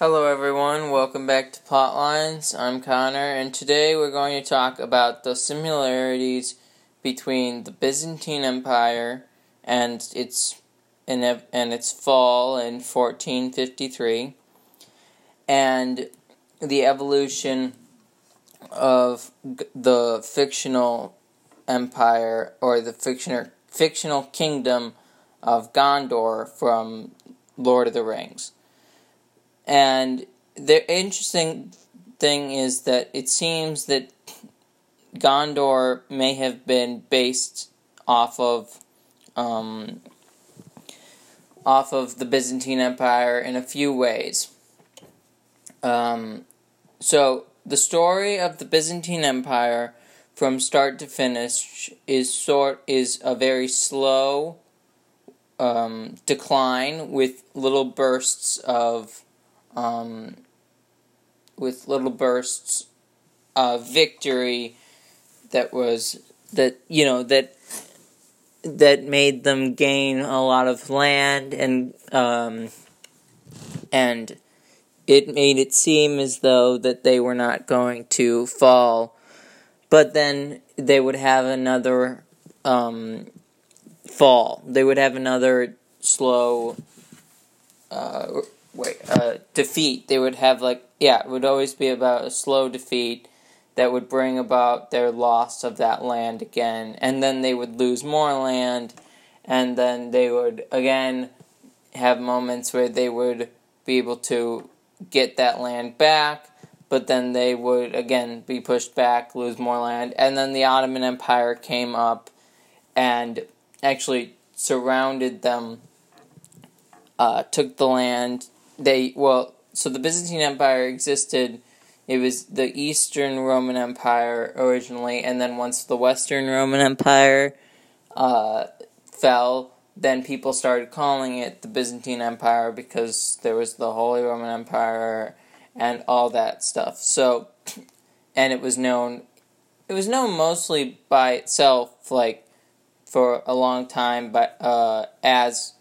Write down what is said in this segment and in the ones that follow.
Hello, everyone. Welcome back to Plotlines. I'm Connor, and today we're going to talk about the similarities between the Byzantine Empire and its and its fall in 1453, and the evolution of the fictional empire or the fictional fictional kingdom of Gondor from Lord of the Rings. And the interesting thing is that it seems that Gondor may have been based off of um, off of the Byzantine Empire in a few ways. Um, so the story of the Byzantine Empire from start to finish is sort is a very slow um, decline with little bursts of um, with little bursts of victory that was that you know that that made them gain a lot of land and um, and it made it seem as though that they were not going to fall. But then they would have another um, fall. They would have another slow uh, wait, uh, defeat. They would have like yeah, it would always be about a slow defeat that would bring about their loss of that land again, and then they would lose more land, and then they would again have moments where they would be able to get that land back, but then they would again be pushed back, lose more land, and then the Ottoman Empire came up and actually surrounded them, uh, took the land, they well, so the Byzantine Empire existed. It was the Eastern Roman Empire originally, and then once the Western Roman Empire uh, fell, then people started calling it the Byzantine Empire because there was the Holy Roman Empire and all that stuff. So, and it was known, it was known mostly by itself, like for a long time, but uh, as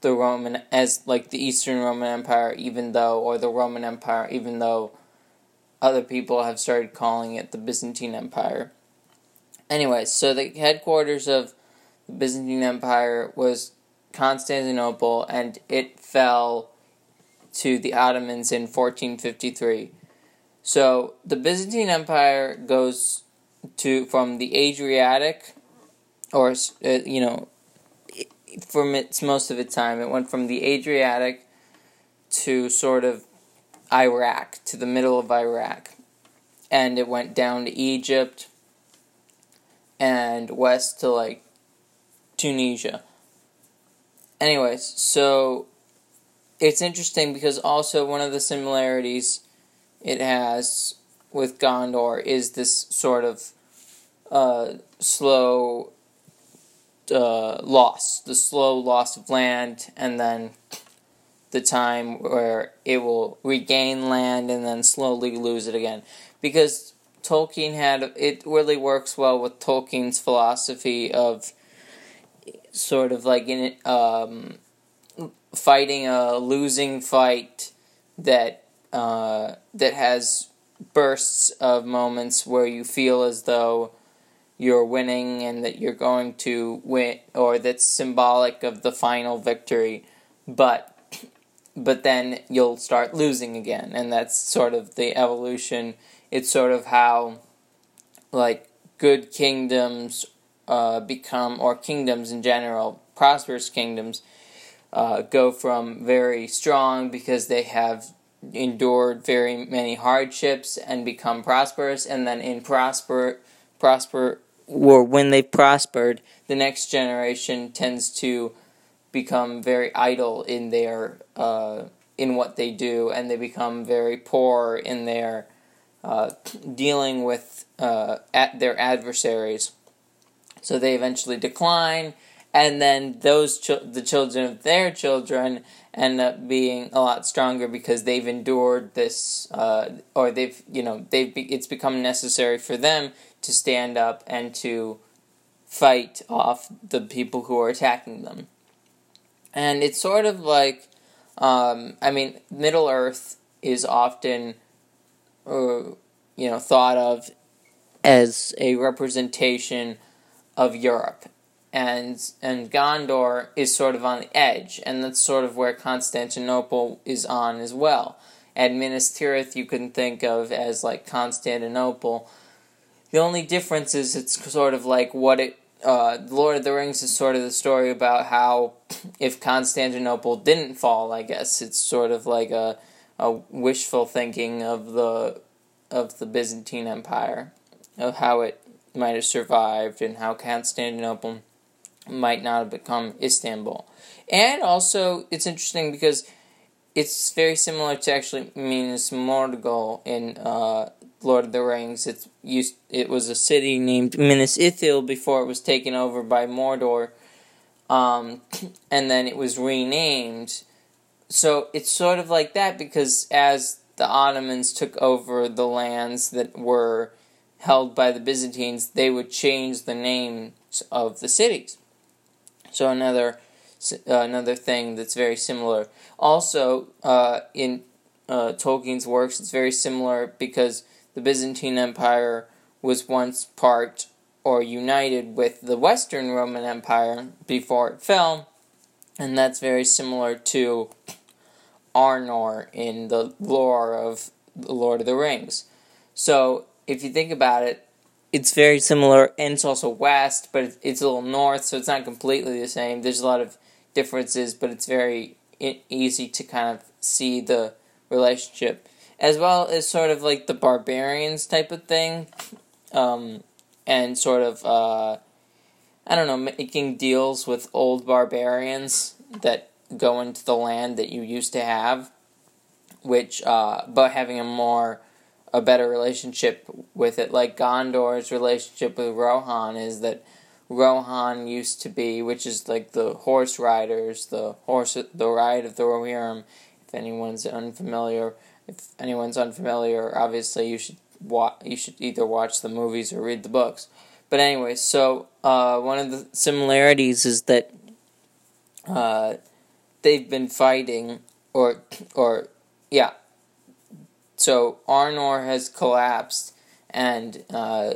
the Roman as like the Eastern Roman Empire, even though or the Roman Empire, even though other people have started calling it the Byzantine Empire. Anyway, so the headquarters of the Byzantine Empire was Constantinople, and it fell to the Ottomans in 1453. So the Byzantine Empire goes to from the Adriatic, or uh, you know, from its most of its time. It went from the Adriatic to sort of Iraq, to the middle of Iraq. And it went down to Egypt and west to like Tunisia. Anyways, so it's interesting because also one of the similarities it has with Gondor is this sort of uh, slow uh, loss, the slow loss of land, and then the time where it will regain land and then slowly lose it again. Because Tolkien had it really works well with Tolkien's philosophy of sort of like in um, fighting a losing fight that uh, that has bursts of moments where you feel as though you're winning and that you're going to win or that's symbolic of the final victory but but then you'll start losing again. And that's sort of the evolution. It's sort of how like good kingdoms uh, become or kingdoms in general prosperous kingdoms uh, go from very strong because they have endured very many hardships and become prosperous and then in prosper prosper or when they prospered, the next generation tends to become very idle in their uh, in what they do, and they become very poor in their uh, dealing with uh, at their adversaries. So they eventually decline, and then those ch- the children of their children end up being a lot stronger because they've endured this, uh, or they've you know they've be- it's become necessary for them to stand up and to fight off the people who are attacking them. And it's sort of like, um, I mean, Middle Earth is often, uh, you know, thought of as a representation of Europe, and and Gondor is sort of on the edge, and that's sort of where Constantinople is on as well. And Minas Tirith you can think of as like Constantinople. The only difference is it's sort of like what it. Uh, Lord of the Rings is sort of the story about how if Constantinople didn't fall, I guess it's sort of like a a wishful thinking of the of the Byzantine Empire, of how it might have survived and how Constantinople might not have become Istanbul. And also, it's interesting because it's very similar to actually Minas Morgul in uh, Lord of the Rings. It's used. It was a city named Minas Ithil before it was taken over by Mordor, um, and then it was renamed. So it's sort of like that because as the Ottomans took over the lands that were held by the Byzantines, they would change the names of the cities. So another uh, another thing that's very similar. Also, uh, in uh, Tolkien's works, it's very similar because the Byzantine Empire was once part or united with the Western Roman Empire before it fell, and that's very similar to Arnor in the lore of the Lord of the Rings. So, if you think about it, it's very similar, and it's also west, but it's a little north, so it's not completely the same. There's a lot of differences, but it's very easy to kind of see the relationship, as well as sort of like the barbarians type of thing, um, and sort of uh, I don't know, making deals with old barbarians that go into the land that you used to have, which uh, but having a more a better relationship with it. Like Gondor's relationship with Rohan is that Rohan used to be, which is like the horse riders, the horse, the ride of the Rohirrim. If anyone's unfamiliar, if anyone's unfamiliar, obviously you should wa- you should either watch the movies or read the books. But anyway, so uh, one of the similarities is that uh, they've been fighting, or or yeah, so Arnor has collapsed, and uh,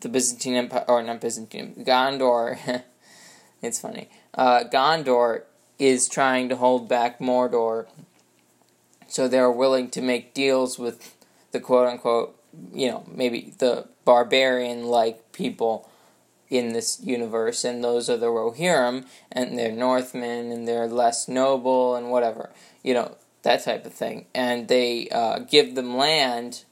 the Byzantine Empire, or not Byzantine, Gondor. it's funny. Uh, Gondor is trying to hold back Mordor, so they're willing to make deals with the quote unquote, you know, maybe the barbarian like people in this universe, and those are the Rohirrim, and they're Northmen, and they're less noble, and whatever. You know, that type of thing. And they uh, give them land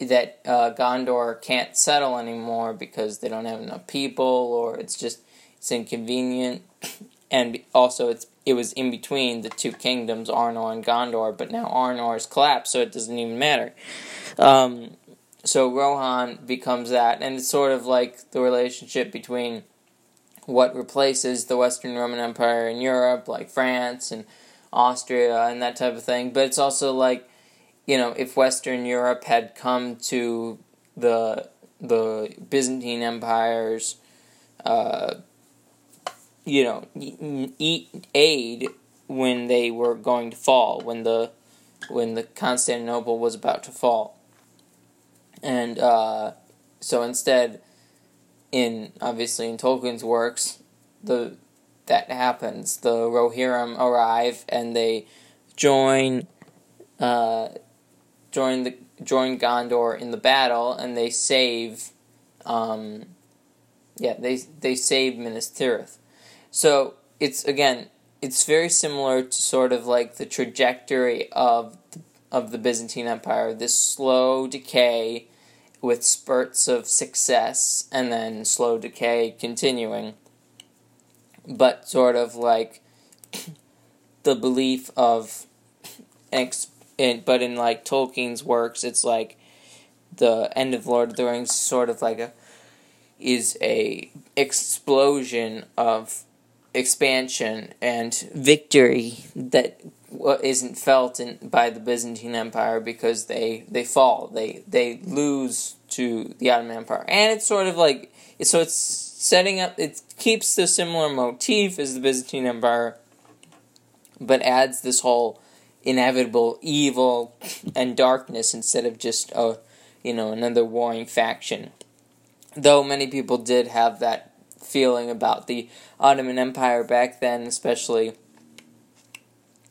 that uh, Gondor can't settle anymore because they don't have enough people, or it's just it's inconvenient. And also, it's it was in between the two kingdoms, Arnor and Gondor, but now Arnor is collapsed, so it doesn't even matter. Um, so Rohan becomes that, and it's sort of like the relationship between what replaces the Western Roman Empire in Europe, like France and Austria and that type of thing. But it's also like, you know, if Western Europe had come to the the Byzantine Empire's, uh, you know, aid when they were going to fall, when the when the Constantinople was about to fall, and uh, so instead, in obviously in Tolkien's works, the that happens. The Rohirrim arrive and they join uh, join the join Gondor in the battle and they save um, yeah they they save Minas Tirith. So it's again it's very similar to sort of like the trajectory of the, of the Byzantine Empire. This slow decay with spurts of success and then slow decay continuing but sort of like the belief of ex- in, but in like Tolkien's works, it's like the end of Lord of the Rings, sort of like a is a explosion of expansion and victory that isn't felt in, by the Byzantine Empire because they they fall. They they lose to the Ottoman Empire. And it's sort of like so it's setting up it keeps the similar motif as the Byzantine Empire, but adds this whole inevitable evil and darkness instead of just a you know another warring faction. Though many people did have that feeling about the Ottoman Empire back then, especially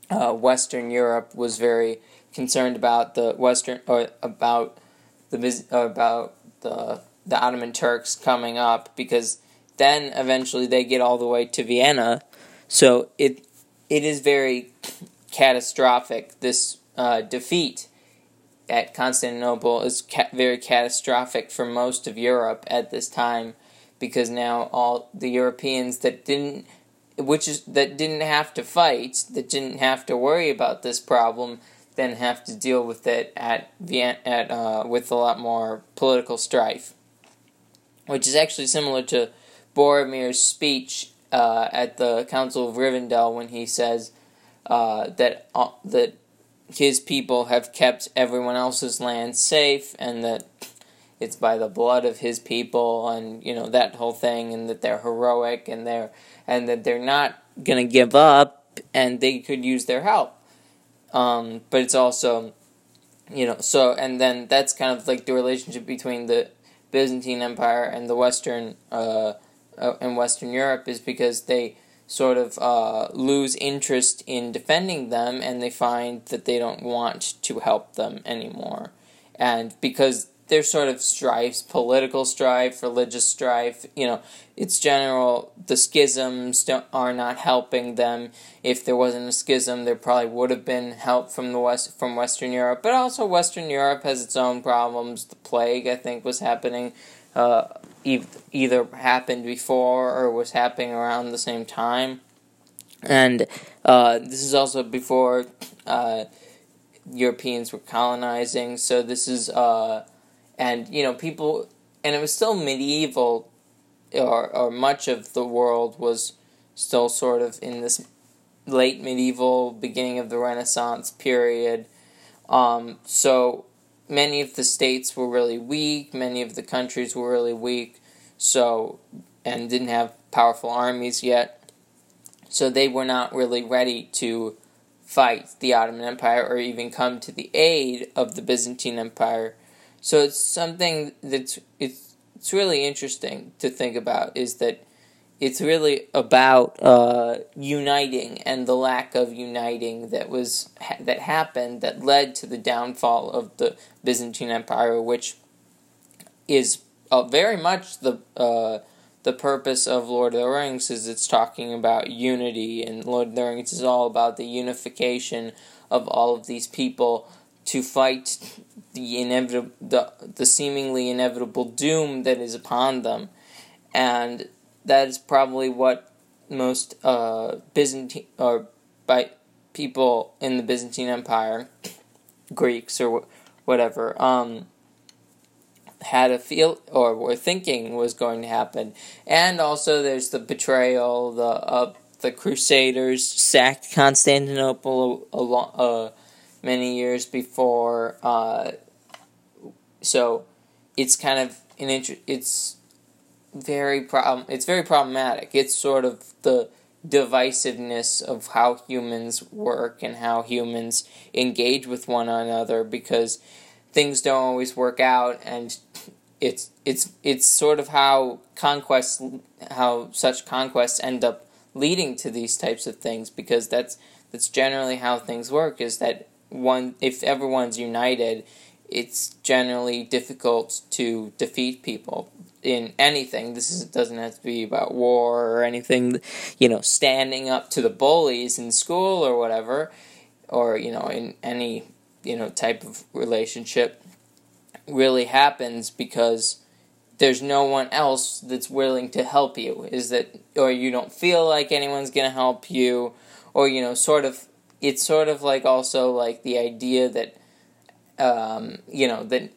uh, Western Europe was very concerned about the Western or about the about the the Ottoman Turks coming up because then eventually they get all the way to Vienna. So it it is very catastrophic. This uh, defeat at Constantinople is ca- very catastrophic for most of Europe at this time because now all the Europeans that didn't which is that didn't have to fight, that didn't have to worry about this problem, then have to deal with it at Vienna, at uh, with a lot more political strife, which is actually similar to Boromir's speech uh, at the Council of Rivendell when he says uh, that uh, that his people have kept everyone else's land safe and that it's by the blood of his people and you know that whole thing and that they're heroic and they're and that they're not going to give up and they could use their help. Um, but it's also you know so and then that's kind of like the relationship between the byzantine empire and the western uh, uh, in western europe is because they sort of uh, lose interest in defending them and they find that they don't want to help them anymore. And because there's sort of strifes, political strife, religious strife, you know, it's general, the schisms are not helping them. If there wasn't a schism, there probably would have been help from the West, from Western Europe, but also Western Europe has its own problems. The plague, I think, was happening uh, either happened before or was happening around the same time. And uh, this is also before uh, Europeans were colonizing, so this is, uh, and you know, people, and it was still medieval, or, or much of the world was still sort of in this late medieval, beginning of the Renaissance period. Um, so many of the states were really weak, many of the countries were really weak, so and didn't have powerful armies yet. So they were not really ready to fight the Ottoman Empire or even come to the aid of the Byzantine Empire. So it's something that's it's it's really interesting to think about is that it's really about uh, uniting and the lack of uniting that was ha- that happened that led to the downfall of the Byzantine Empire, which is uh, very much the uh, the purpose of Lord of the Rings. Is it's talking about unity, and Lord of the Rings is all about the unification of all of these people to fight the inevitable, the the seemingly inevitable doom that is upon them, and that is probably what most uh, Byzantine or by people in the Byzantine Empire, Greeks or whatever, um, had a feel or were thinking was going to happen. And also, there's the betrayal. The uh, the Crusaders sacked Constantinople a, a uh, many years before. Uh, so it's kind of an int- it's very problem. It's very problematic. It's sort of the divisiveness of how humans work and how humans engage with one another because things don't always work out and it's it's it's sort of how conquests how such conquests end up leading to these types of things because that's that's generally how things work is that one if everyone's united it's generally difficult to defeat people in anything. This is, doesn't have to be about war or anything. You know, standing up to the bullies in school or whatever, or you know, in any you know type of relationship, really happens because there's no one else that's willing to help you. Is that, or you don't feel like anyone's gonna help you, or you know, sort of. It's sort of like also like the idea that um, you know that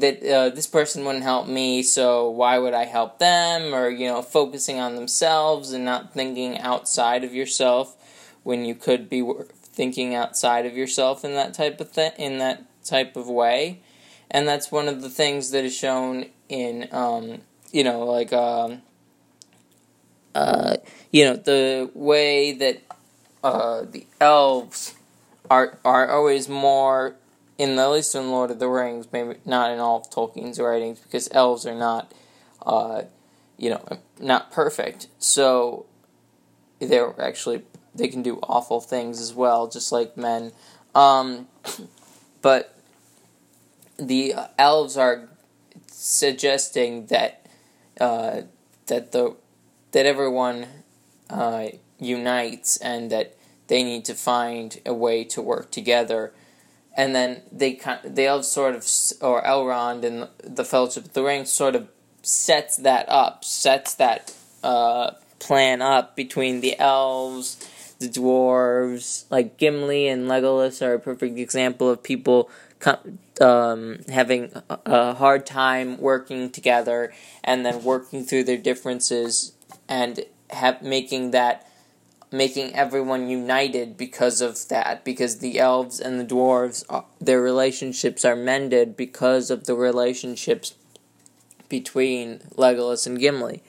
that uh, this person wouldn't help me, so why would I help them? Or you know, focusing on themselves and not thinking outside of yourself when you could be thinking outside of yourself in that type of thing in that type of way, and that's one of the things that is shown in um, you know like um, uh, you know the way that uh, the elves are are always more in the, at least in Lord of the Rings, maybe not in all of Tolkien's writings, because elves are not, uh, you know, not perfect. So they're actually they can do awful things as well, just like men. Um, but the elves are suggesting that uh, that the that everyone uh, unites and that they need to find a way to work together. And then they they all sort of or Elrond and the Fellowship of the Ring sort of sets that up, sets that uh, plan up between the elves, the dwarves. Like Gimli and Legolas are a perfect example of people um, having a hard time working together and then working through their differences and have, making that making everyone united because of that because the elves and the dwarves uh, their relationships are mended because of the relationships between Legolas and Gimli.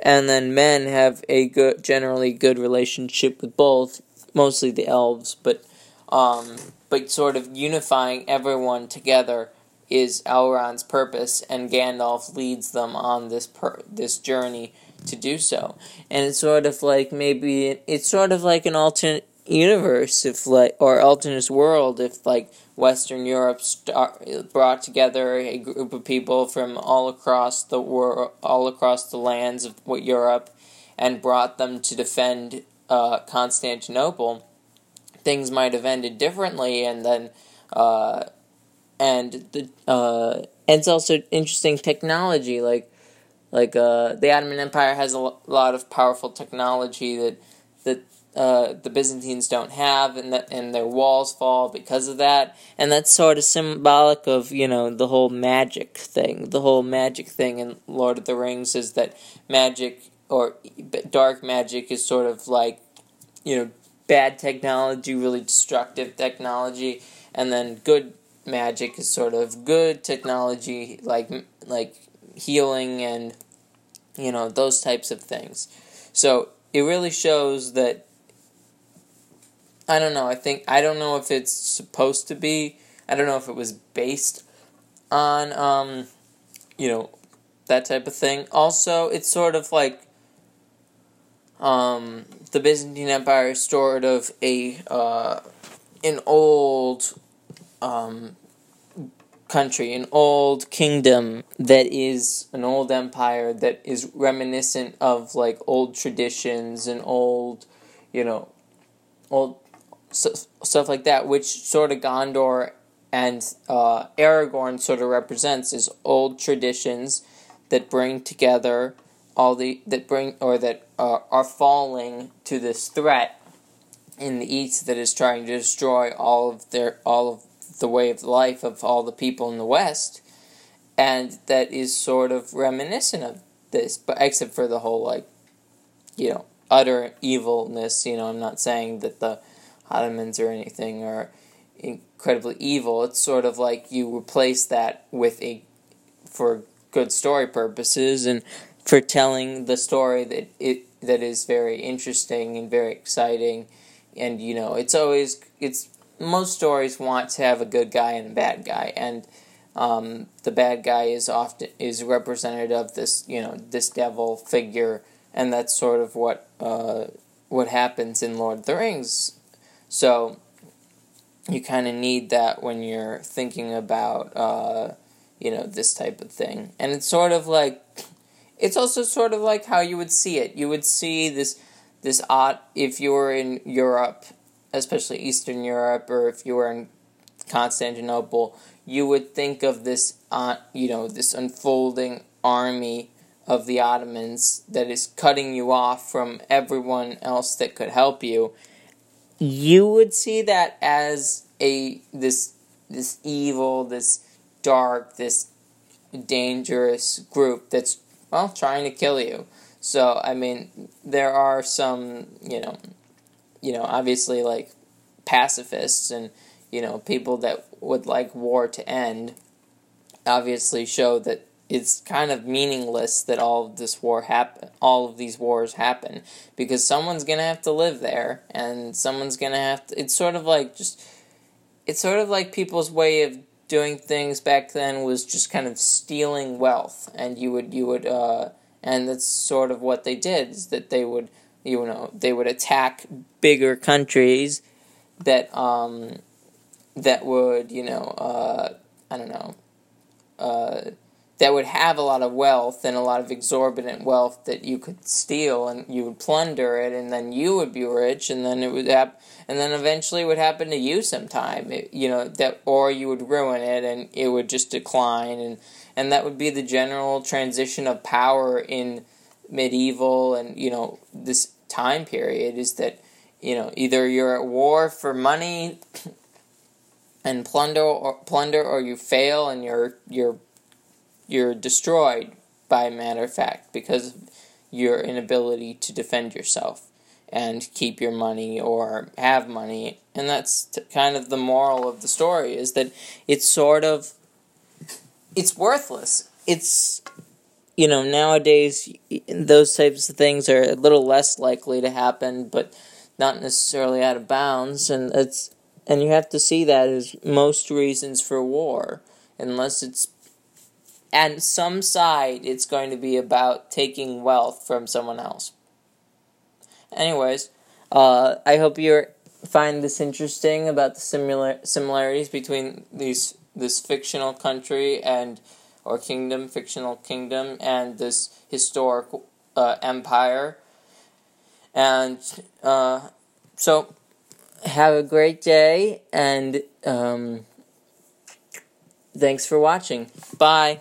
And then men have a good generally good relationship with both mostly the elves but um, but sort of unifying everyone together is Elrond's purpose, and Gandalf leads them on this per- this journey to do so. And it's sort of like maybe it's sort of like an alternate universe, if like or alternate world, if like Western Europe start, brought together a group of people from all across the world, all across the lands of Europe, and brought them to defend uh, Constantinople things might have ended differently, and then uh, and the uh, and it's also interesting technology like like uh, the Ottoman Empire has a lot of powerful technology that that uh, the Byzantines don't have, and that and their walls fall because of that, and that's sort of symbolic of you know the whole magic thing. The whole magic thing in Lord of the Rings is that magic or dark magic is sort of like you know bad technology, really destructive technology, and then good magic is sort of good technology, like like healing and you know those types of things. So it really shows that. I don't know. I think I don't know if it's supposed to be. I don't know if it was based on, um, you know, that type of thing. Also, it's sort of like um, the Byzantine Empire is sort of a uh, an old um, country, an old kingdom that is an old empire that is reminiscent of like old traditions and old, you know, old stuff like that, which sort of Gondor and uh, Aragorn sort of represents is old traditions that bring together all the that bring or that uh, are falling to this threat in the east that is trying to destroy all of their all of the way of life of all the people in the west and that is sort of reminiscent of this but except for the whole like you know utter evilness you know i'm not saying that the ottomans or anything are incredibly evil. It's sort of like you replace that with a for good story purposes and for telling the story that it that is very interesting and very exciting. And you know it's always it's most stories want to have a good guy and a bad guy and um, the bad guy is often is representative of this you know this devil figure and that's sort of what uh, what happens in Lord of the Rings so you kind of need that when you're thinking about uh, you know this type of thing and it's sort of like it's also sort of like how you would see it. You would see this this art if you were in Europe, especially Eastern Europe, or if you were in Constantinople, you would think of this uh, you know this unfolding army of the Ottomans that is cutting you off from everyone else that could help you. You would see that as a this this evil, this dark, this dangerous group that's well, trying to kill you. So, I mean, there are some, you know, you know, obviously like pacifists and, you know, people that would like war to end obviously show that it's kind of meaningless that all of this war happen all of these wars happen because someone's to have to live there and someone's to have to it's sort of like just it's sort of like people's way of doing things back then was just kind of stealing wealth, and you would you would uh, and that's sort of what they did is that they would you know they would attack bigger countries that um that would you know uh, I don't know uh, that would have a lot of wealth and a lot of exorbitant wealth that you could steal and you would plunder it and then you would be rich and then it would happen and then eventually it would happen to you sometime it, you know that or you would ruin it and it would just decline and and that would be the general transition of power in medieval and you know this time period is that you know either you're at war for money and plunder or plunder or you fail and you're you're you're destroyed by matter of fact because of your inability to defend yourself and keep your money or have money. And that's t- kind of the moral of the story is that it's sort of it's worthless. It's you know nowadays those types of things are a little less likely to happen but not necessarily out of bounds and it's and you have to see that as most reasons for war unless it's and some side it's going to be about taking wealth from someone else. Anyways uh, i hope you find this interesting about the similar similarities between these this fictional country and or kingdom fictional kingdom and this historic uh, empire. And uh, so have a great day and um, thanks for watching. Bye